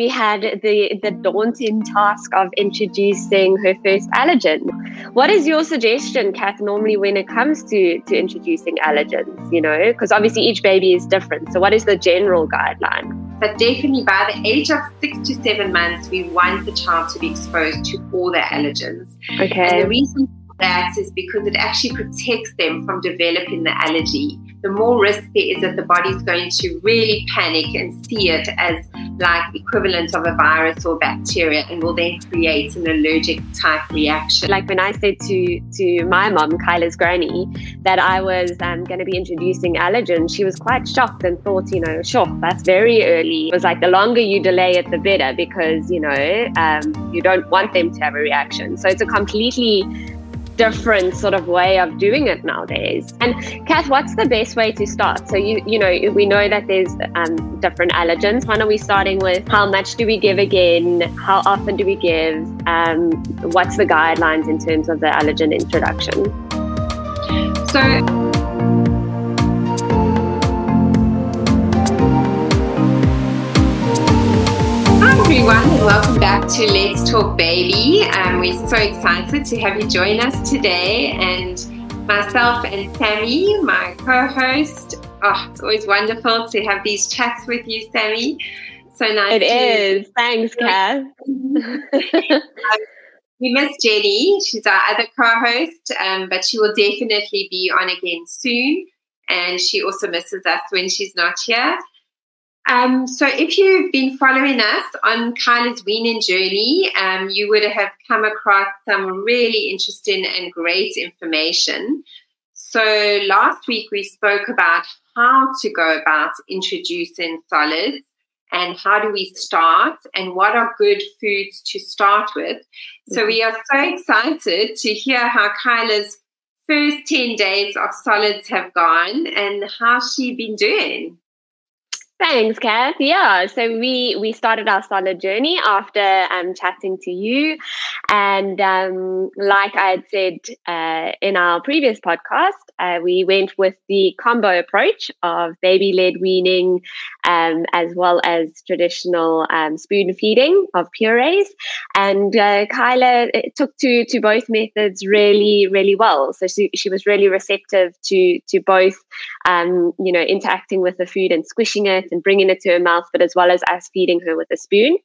we had the, the daunting task of introducing her first allergen. What is your suggestion, Kath, normally when it comes to, to introducing allergens? You know, because obviously each baby is different. So, what is the general guideline? But definitely by the age of six to seven months, we want the child to be exposed to all their allergens. Okay. And the reason for that is because it actually protects them from developing the allergy. The more risk there is that the body's going to really panic and see it as like equivalent of a virus or bacteria and will then create an allergic type reaction. Like when I said to to my mom, Kyla's granny, that I was um, going to be introducing allergens, she was quite shocked and thought, you know, sure, that's very early. It was like the longer you delay it, the better because, you know, um, you don't want them to have a reaction. So it's a completely different sort of way of doing it nowadays. And Kath, what's the best way to start? So you you know we know that there's um, different allergens. When are we starting with? How much do we give again? How often do we give? Um, what's the guidelines in terms of the allergen introduction? So everyone, and welcome back to Let's Talk Baby. Um, we're so excited to have you join us today, and myself and Sammy, my co-host. Oh, it's always wonderful to have these chats with you, Sammy. So nice. It is. Thanks, Kath. we miss Jenny. She's our other co-host, um, but she will definitely be on again soon. And she also misses us when she's not here. Um, so, if you've been following us on Kyla's weaning journey, um, you would have come across some really interesting and great information. So, last week we spoke about how to go about introducing solids and how do we start and what are good foods to start with. So, we are so excited to hear how Kyla's first 10 days of solids have gone and how she has been doing. Thanks, Kath. Yeah, so we we started our solid journey after um, chatting to you, and um, like I had said uh, in our previous podcast, uh, we went with the combo approach of baby led weaning, um, as well as traditional um, spoon feeding of purees. And uh, Kyla took to to both methods really really well. So she she was really receptive to to both, um, you know, interacting with the food and squishing it and bringing it to her mouth, but as well as us feeding her with a spoon.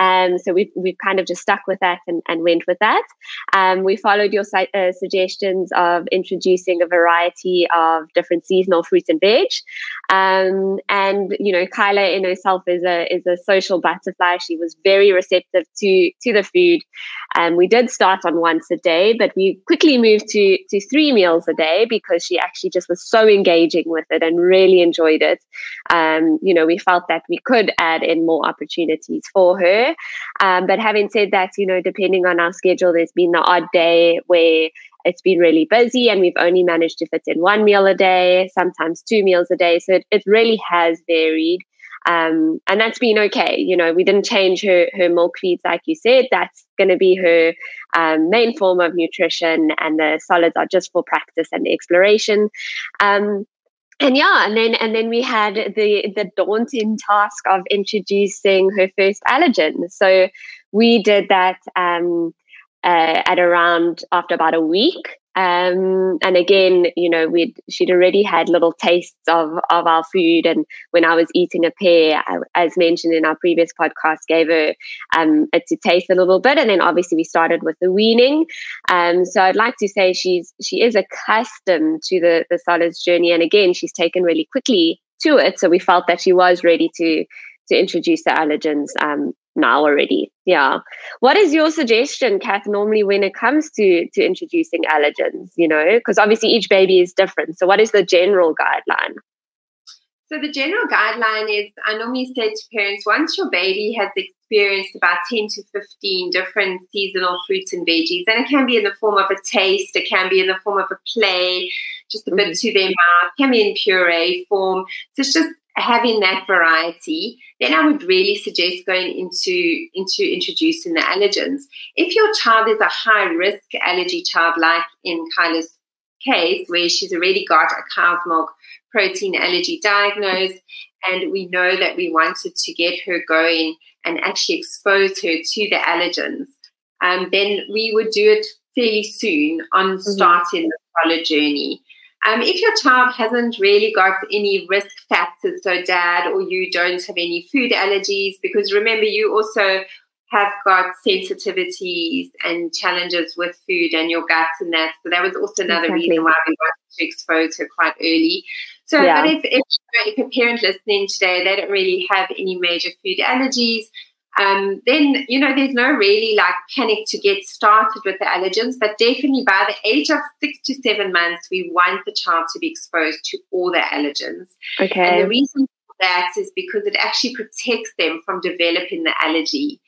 Um, so we've, we've kind of just stuck with that and, and went with that. Um, we followed your uh, suggestions of introducing a variety of different seasonal fruits and veg. Um, and, you know, Kyla in herself is a, is a social butterfly. She was very receptive to, to the food. And we did start on once a day, but we quickly moved to, to three meals a day because she actually just was so engaging with it and really enjoyed it. Um, you know, we felt that we could add in more opportunities for her. Um, but having said that, you know, depending on our schedule, there's been the odd day where it's been really busy and we've only managed to fit in one meal a day, sometimes two meals a day. So it, it really has varied. Um, and that's been okay. You know, we didn't change her her milk feeds, like you said. That's going to be her um, main form of nutrition, and the solids are just for practice and exploration. Um, and yeah, and then and then we had the the daunting task of introducing her first allergen. So we did that um, uh, at around after about a week. Um, and again, you know, we'd she'd already had little tastes of of our food, and when I was eating a pear, I, as mentioned in our previous podcast, gave her um, it to taste a little bit, and then obviously we started with the weaning. Um, so I'd like to say she's she is accustomed to the the solids journey, and again, she's taken really quickly to it. So we felt that she was ready to to introduce the allergens um, now already. Yeah. What is your suggestion, Kath, normally when it comes to to introducing allergens, you know, because obviously each baby is different. So what is the general guideline? So the general guideline is I normally say to parents, once your baby has experienced about 10 to 15 different seasonal fruits and veggies, and it can be in the form of a taste, it can be in the form of a play, just a mm-hmm. bit to their mouth, can be in puree form. So it's just having that variety, then I would really suggest going into, into introducing the allergens. If your child is a high risk allergy child, like in Kyla's case, where she's already got a cow's milk protein allergy diagnosed, and we know that we wanted to get her going and actually expose her to the allergens, um, then we would do it fairly soon on mm-hmm. starting the solid journey. Um, if your child hasn't really got any risk factors, so dad or you don't have any food allergies, because remember, you also have got sensitivities and challenges with food and your gut and that. So that was also another exactly. reason why we wanted to expose her quite early. So, yeah. but if, if, if a parent listening today, they don't really have any major food allergies, um, then you know there's no really like panic to get started with the allergens but definitely by the age of six to seven months we want the child to be exposed to all the allergens okay and the reason for that is because it actually protects them from developing the allergy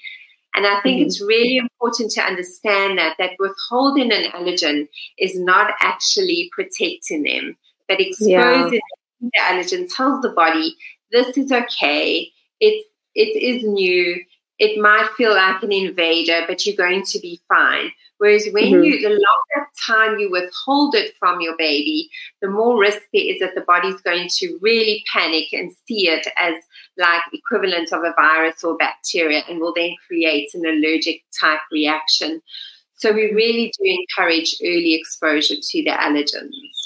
and I think mm-hmm. it's really important to understand that that withholding an allergen is not actually protecting them, but exposing yeah. the allergen tells the body this is okay. It it is new it might feel like an invader, but you're going to be fine. Whereas when mm-hmm. you, the longer time you withhold it from your baby, the more risk there is that the body's going to really panic and see it as like equivalent of a virus or bacteria and will then create an allergic type reaction. So we really do encourage early exposure to the allergens.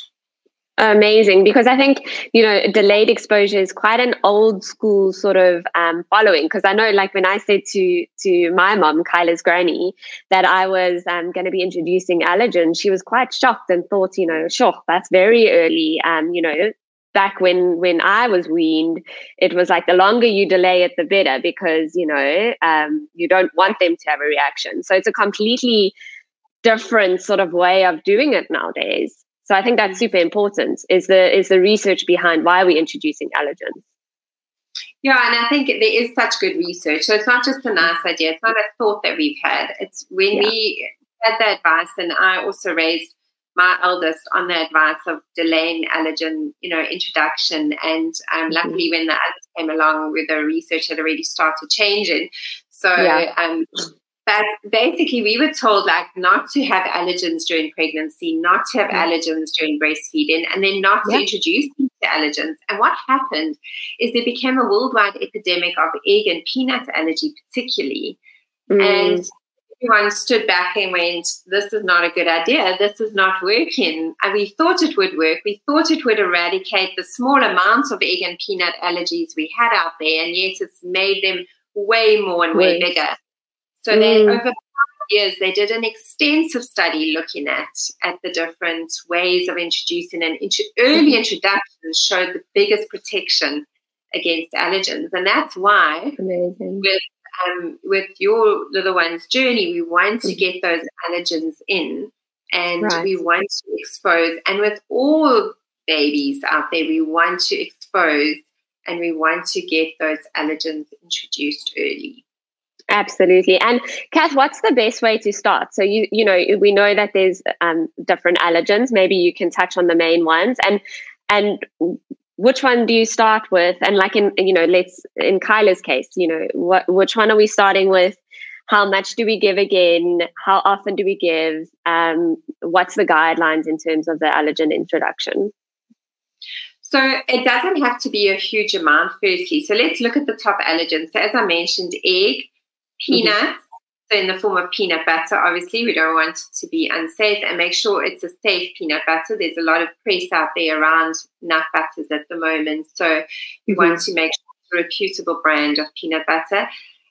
Amazing, because I think you know delayed exposure is quite an old school sort of um, following. Because I know, like when I said to to my mom, Kyla's granny, that I was um, going to be introducing allergens, she was quite shocked and thought, you know, sure, that's very early. Um, you know, back when when I was weaned, it was like the longer you delay it, the better, because you know um, you don't want them to have a reaction. So it's a completely different sort of way of doing it nowadays. So I think that's super important. Is the is the research behind why we're introducing allergens? Yeah, and I think there is such good research. So it's not just a nice idea. It's not a thought that we've had. It's when yeah. we had the advice, and I also raised my eldest on the advice of delaying allergen, you know, introduction. And um, mm-hmm. luckily, when the others came along, with the research had already started changing. So yeah. um, but basically, we were told like not to have allergens during pregnancy, not to have allergens during breastfeeding, and then not to introduce them to allergens. And what happened is there became a worldwide epidemic of egg and peanut allergy, particularly. Mm. And everyone stood back and went, This is not a good idea. This is not working. And we thought it would work. We thought it would eradicate the small amounts of egg and peanut allergies we had out there. And yet it's made them way more and way bigger. So mm. they over years they did an extensive study looking at at the different ways of introducing and early mm-hmm. introductions showed the biggest protection against allergens, and that's why Amazing. with um, with your little one's journey, we want to mm-hmm. get those allergens in, and right. we want to expose. And with all babies out there, we want to expose and we want to get those allergens introduced early. Absolutely. And Kath, what's the best way to start? So you you know we know that there's um, different allergens. Maybe you can touch on the main ones and and which one do you start with? And like in you know let's in Kyla's case, you know what which one are we starting with? How much do we give again? How often do we give? Um, what's the guidelines in terms of the allergen introduction? So it doesn't have to be a huge amount, firstly. So let's look at the top allergens. So as I mentioned, egg, peanuts. Mm-hmm. So in the form of peanut butter, obviously, we don't want it to be unsafe and make sure it's a safe peanut butter. There's a lot of press out there around nut butters at the moment. So you mm-hmm. want to make sure it's a reputable brand of peanut butter.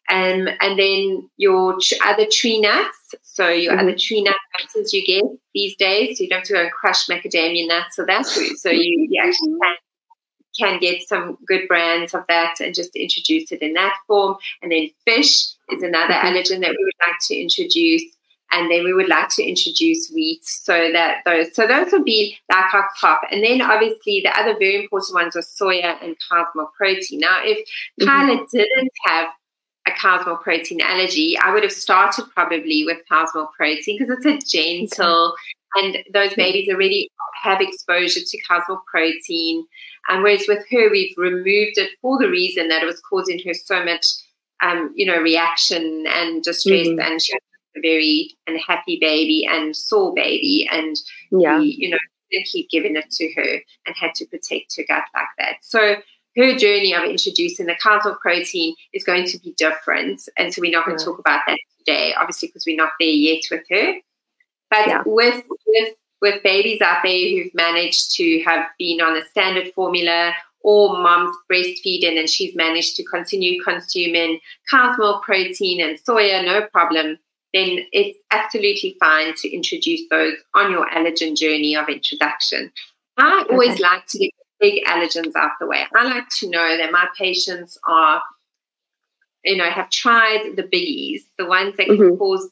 Um, and then your other tree nuts. So your mm-hmm. other tree nut butters you get these days. So you don't have to go and crush macadamia nuts or that. So you, you actually mm-hmm. can can get some good brands of that and just introduce it in that form. And then fish is another allergen that we would like to introduce. And then we would like to introduce wheat so that those so those would be like our top. And then obviously the other very important ones are soya and cow's milk protein. Now if mm-hmm. Kyla didn't have a cow's milk protein allergy, I would have started probably with cow's milk protein because it's a gentle and those babies already have exposure to cow's milk protein. And whereas with her, we've removed it for the reason that it was causing her so much, um, you know, reaction and distress, mm-hmm. and she was a very unhappy baby and sore baby, and yeah. we, you know, keep giving it to her and had to protect her gut like that. So her journey of introducing the milk protein is going to be different. And so we're not going to talk about that today, obviously, because we're not there yet with her. But yeah. with, with with babies out there who've managed to have been on a standard formula or mom's breastfeeding and she's managed to continue consuming cow's milk protein and soya, no problem, then it's absolutely fine to introduce those on your allergen journey of introduction. I always okay. like to get big allergens out the way. I like to know that my patients are, you know, have tried the biggies, the ones that mm-hmm. cause,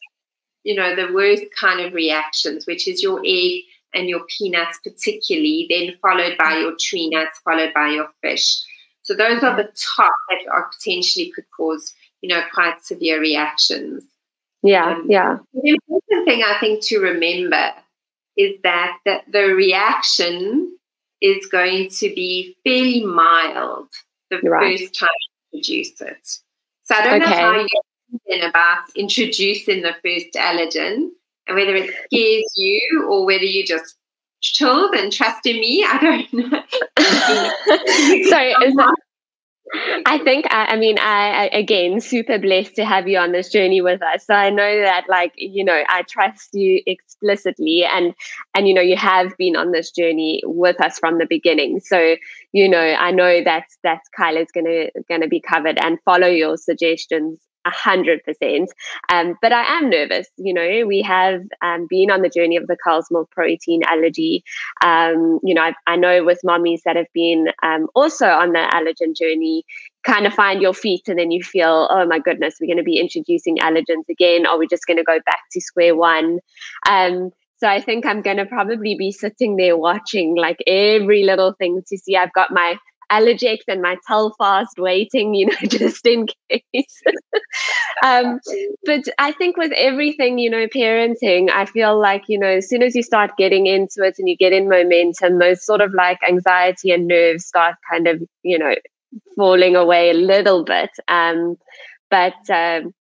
you know, the worst kind of reactions, which is your egg and your peanuts, particularly, then followed by your tree nuts, followed by your fish. So those are the top that are potentially could cause, you know, quite severe reactions. Yeah, um, yeah. The important thing I think to remember is that, that the reaction is going to be fairly mild the right. first time you introduce it. So I don't okay. know how you're thinking about introducing the first allergen and whether it scares you or whether you just chilled and trust in me. I don't know. Sorry, that, I think, I, I mean, I, I, again, super blessed to have you on this journey with us. So I know that, like, you know, I trust you explicitly and, and, you know, you have been on this journey with us from the beginning. So, you know, I know that, that Kyla's going to be covered and follow your suggestions a hundred percent. Um, but I am nervous. You know, we have um, been on the journey of the milk protein allergy. Um, you know, I, I, know with mommies that have been um, also on the allergen journey, kind of find your feet and then you feel, oh my goodness, we're going to be introducing allergens again. Are we just going to go back to square one? Um, so I think I'm going to probably be sitting there watching like every little thing to see. I've got my Allergex and my Telfast waiting, you know, just in case. um, but I think with everything, you know, parenting, I feel like, you know, as soon as you start getting into it and you get in momentum, those sort of like anxiety and nerves start kind of, you know, falling away a little bit. Um, but um,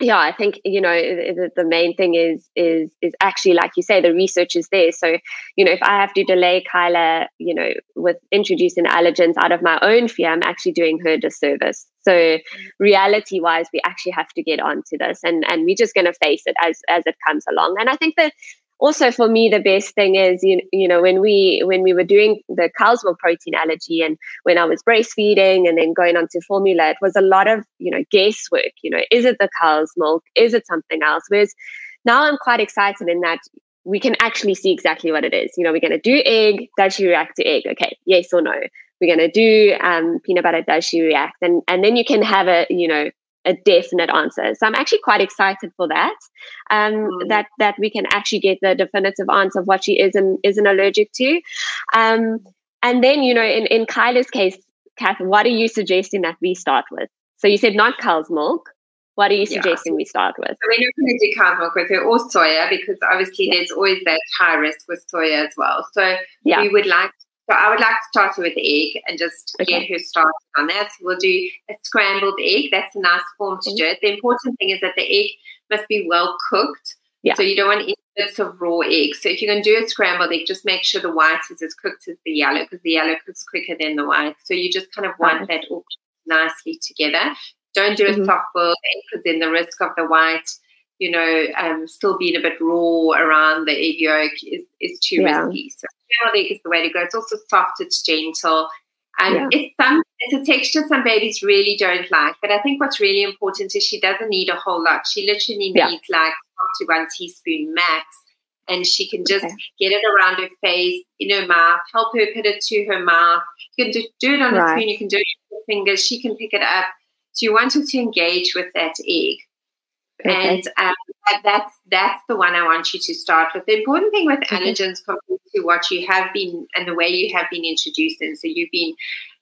yeah i think you know the, the, main thing is is is actually like you say the research is there. So you know if i have to delay kyla you know with introducing allergens out of my own fear i'm actually doing her disservice. So reality wise we actually have to get onto this and and we're just going to face it as as it comes along. And i think that also for me the best thing is you, you know when we when we were doing the cow's milk protein allergy and when i was breastfeeding and then going on to formula it was a lot of you know guesswork you know is it the cow's milk? Is it something else? Whereas now i'm quite excited in that we can actually see exactly what it is. You know we're going to do egg. Does she react to egg? Okay yes or no. We're going to do um, peanut butter. Does she react? And and then you can have a you know a definite answer. So I'm actually quite excited for that. Um, mm. That that we can actually get the definitive answer of what she is and isn't allergic to. Um, and then you know, in in Kyla's case, Kath, what are you suggesting that we start with? So you said not cow's milk. What are you suggesting yeah. we start with? So we're not going to do cow's milk with her or soya because obviously yeah. there's always that high risk with soya as well. So yeah. we would like so I would like to start with the egg and just okay. get her started on that. So we'll do a scrambled egg. That's a nice form to do it. The important thing is that the egg must be well cooked. Yeah. So you don't want any bits of raw egg. So if you're going to do a scrambled egg, just make sure the white is as cooked as the yellow because the yellow cooks quicker than the white. So you just kind of want right. that all nicely together. Don't do a mm-hmm. soft boiled egg because then the risk of the white you know, um, still being a bit raw around the egg yolk is, is too yeah. risky. So scrambled egg is the way to go. It's also soft, it's gentle. And yeah. it's some it's a texture some babies really don't like. But I think what's really important is she doesn't need a whole lot. She literally needs yeah. like up to one teaspoon max. And she can just okay. get it around her face, in her mouth, help her put it to her mouth. You can do, do it on right. a spoon, you can do it with your fingers, she can pick it up. So you want her to engage with that egg. And um, that's that's the one I want you to start with. The important thing with mm-hmm. allergens compared to what you have been and the way you have been introduced in. So you've been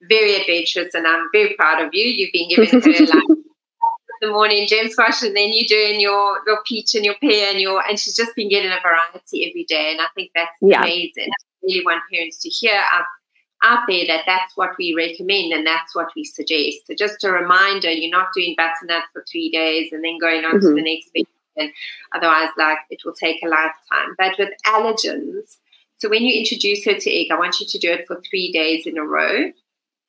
very adventurous, and I'm very proud of you. You've been given her like the morning gem squash, and then you're doing your your peach and your pear, and your and she's just been getting a variety every day, and I think that's yeah. amazing. I really want parents to hear out out there that that's what we recommend and that's what we suggest. So just a reminder, you're not doing butternut for three days and then going on mm-hmm. to the next week. And otherwise, like it will take a lifetime. But with allergens, so when you introduce her to egg, I want you to do it for three days in a row.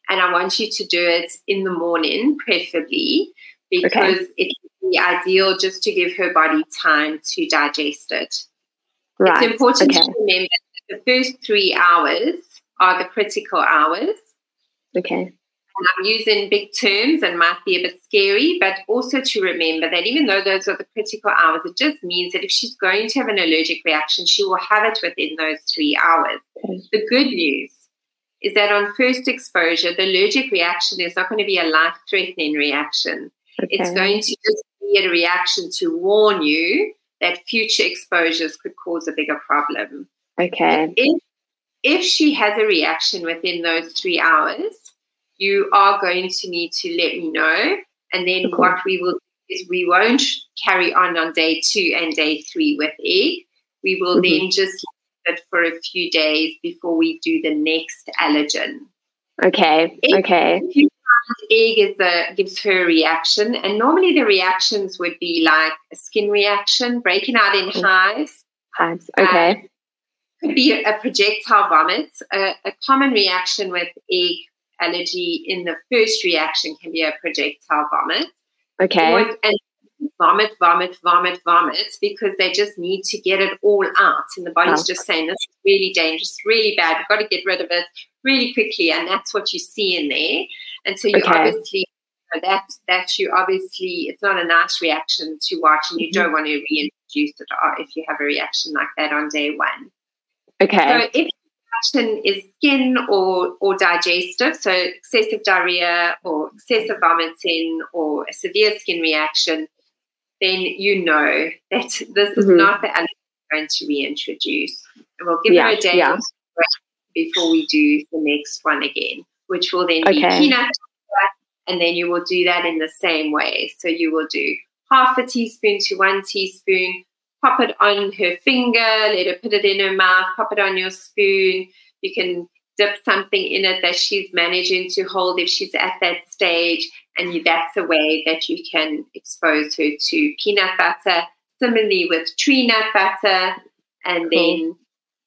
and I want you to do it in the morning, preferably, because okay. it would ideal just to give her body time to digest it. Right. It's important okay. to remember the first three hours are the critical hours. Okay. And I'm using big terms and might be a bit scary, but also to remember that even though those are the critical hours, it just means that if she's going to have an allergic reaction, she will have it within those three hours. Okay. The good news is that on first exposure, the allergic reaction is not going to be a life threatening reaction. Okay. It's going to just be a reaction to warn you that future exposures could cause a bigger problem. Okay. If, if she has a reaction within those three hours, you are going to need to let me know. And then okay. what we will do is we won't carry on on day two and day three with egg. We will mm-hmm. then just leave it for a few days before we do the next allergen. Okay. If, okay. If you find egg is the, gives her a reaction, and normally the reactions would be like a skin reaction, breaking out in hives. Hives. Okay. Um, could be a, projectile vomit. A, a common reaction with egg allergy in the first reaction can be a projectile vomit. Okay. Or, and vomit, vomit, vomit, vomit because they just need to get it all out. And the body's oh. just saying, this is really dangerous, really bad. We've got to get rid of it really quickly. And that's what you see in there. And so you okay. obviously, that, that you obviously, it's not a nice reaction to watch and you mm-hmm. don't want to reintroduce it uh, if you have a reaction like that on day one. Okay. So if reaction is skin or, or digestive, so excessive diarrhea or excessive vomiting or a severe skin reaction, then you know that this mm-hmm. is not the allergen we're going to reintroduce. And we'll give yeah, her a day yeah. before we do the next one again, which will then okay. be peanut and then you will do that in the same way. So you will do half a teaspoon to one teaspoon, pop it on her finger, let her put it in her mouth, pop it on your spoon. You can dip something in it that she's managing to hold if she's at that stage. And that's a way that you can expose her to peanut butter. Similarly with tree nut butter, and cool. then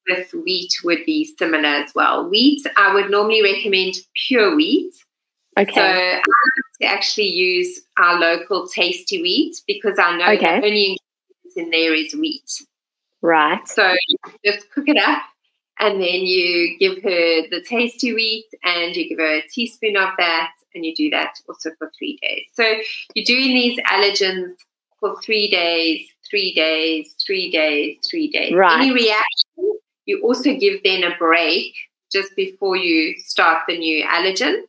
with wheat would be similar as well. Wheat, I would normally recommend pure wheat. Okay. So I like to actually use our local tasty wheat because I know okay. the only in there is wheat. Right. So just cook it up and then you give her the tasty wheat and you give her a teaspoon of that and you do that also for three days. So you're doing these allergens for three days, three days, three days, three days. Right. Any reaction, you also give then a break just before you start the new allergen.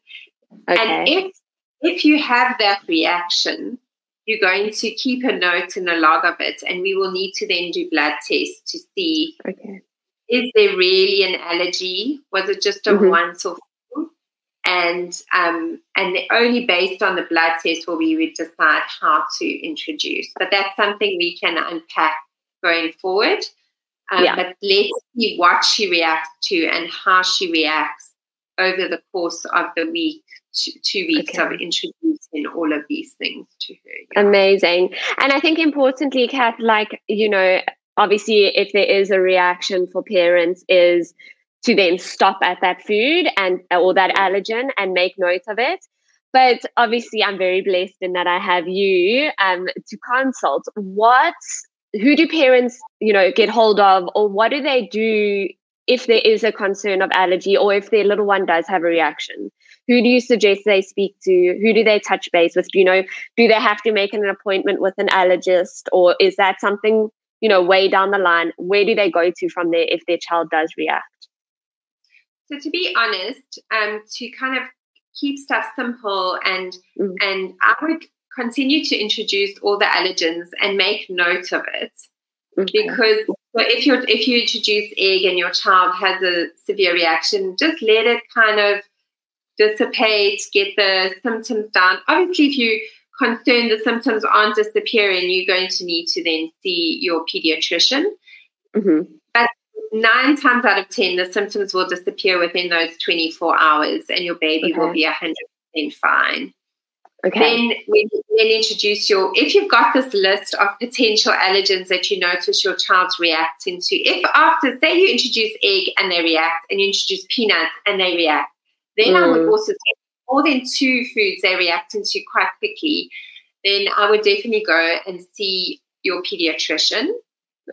Okay. And if if you have that reaction, you're going to keep a note and a log of it, and we will need to then do blood tests to see okay is there really an allergy? Was it just a mm-hmm. once off? And um, and only based on the blood test will we would decide how to introduce. But that's something we can unpack going forward. Um, yeah. But let's see what she reacts to and how she reacts over the course of the week, two, weeks okay. of introducing all of these things to her. Yeah. Amazing. And I think importantly, Kath, like, you know, obviously if there is a reaction for parents is to then stop at that food and or that allergen and make note of it but obviously i'm very blessed in that i have you um, to consult what who do parents you know get hold of or what do they do if there is a concern of allergy or if their little one does have a reaction who do you suggest they speak to who do they touch base with you know do they have to make an appointment with an allergist or is that something you know, way down the line, where do they go to from there if their child does react? So to be honest, um, to kind of keep stuff simple and mm. and I would continue to introduce all the allergens and make note of it. Okay. Because so if you if you introduce egg and your child has a severe reaction, just let it kind of dissipate, get the symptoms down. Obviously, if you concerned the symptoms aren't disappearing, you're going to need to then see your pediatrician. Mm-hmm. But nine times out of 10, the symptoms will disappear within those 24 hours and your baby okay. will be 100% fine. Okay. Then we then introduce your if you've got this list of potential allergens that you notice your child's reacting to. If after say you introduce egg and they react, and you introduce peanuts and they react, then mm. I would mm. also take more than two foods they're reacting to quite quickly, then I would definitely go and see your pediatrician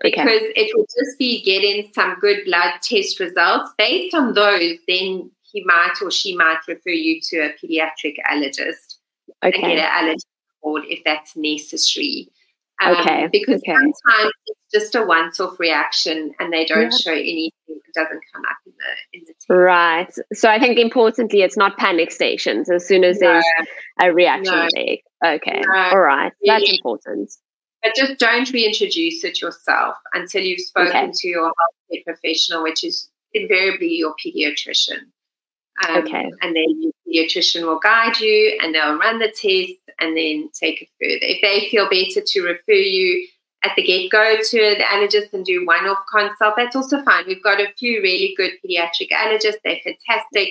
because okay. it will just be getting some good blood test results. Based on those, then he might or she might refer you to a pediatric allergist okay. and get an allergy if that's necessary. Um, okay. Because okay. sometimes it's just a once-off reaction and they don't yeah. show anything. It doesn't come up in the in the team. Right. So I think importantly, it's not panic stations. As soon as no. there's a reaction no. Okay. No. All right. That's important. But just don't reintroduce it yourself until you've spoken okay. to your healthcare professional, which is invariably your pediatrician. Um, okay. And then your pediatrician will guide you and they'll run the test and then take it further. If they feel better to refer you at the get go to the allergist and do one off consult, that's also fine. We've got a few really good pediatric allergists, they're fantastic,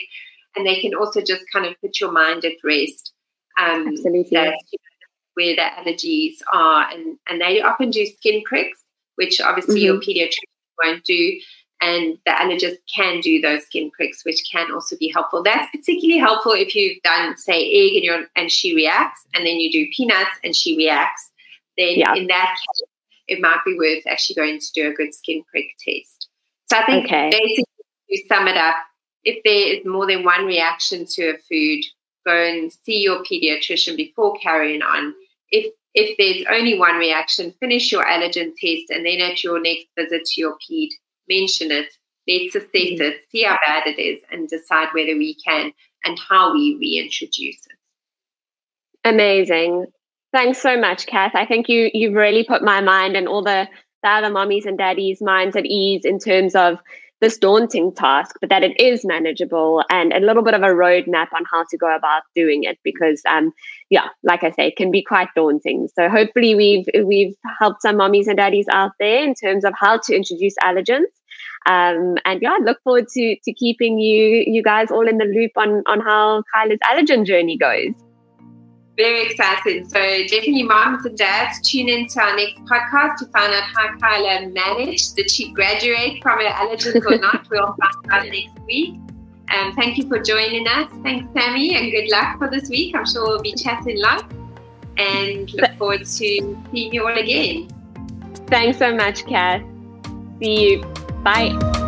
and they can also just kind of put your mind at rest. Um, Absolutely. That, you know, where the allergies are, and, and they often do skin pricks, which obviously mm-hmm. your pediatrician won't do. And the allergist can do those skin pricks, which can also be helpful. That's particularly helpful if you've done, say, egg and, you and she reacts, and then you do peanuts and she reacts. Then yeah. in that case, it might be worth actually going to do a good skin prick test. So I think okay. basically, to sum it up, if there is more than one reaction to a food, go and see your pediatrician before carrying on if if there's only one reaction, finish your allergen test, and then at your next visit to your ped, mention it. Let's assess it, see how bad it is, and decide whether we can and how we reintroduce it. Amazing. Thanks so much, Kath. I think you you've really put my mind and all the, the other mommies and daddies' minds at ease in terms of this daunting task, but that it is manageable and a little bit of a roadmap on how to go about doing it. Because, um, yeah, like I say, it can be quite daunting. So hopefully, we've we've helped some mommies and daddies out there in terms of how to introduce allergens. Um, and yeah, I look forward to to keeping you you guys all in the loop on on how Kyla's allergen journey goes. Very excited. So definitely moms and dads tune into our next podcast to find out how Kyla managed. Did she graduate from her allergens or not? We'll find out next week. Um, thank you for joining us. Thanks, Sammy, and good luck for this week. I'm sure we'll be chatting lots and look forward to seeing you all again. Thanks so much, Kath. See you. Bye.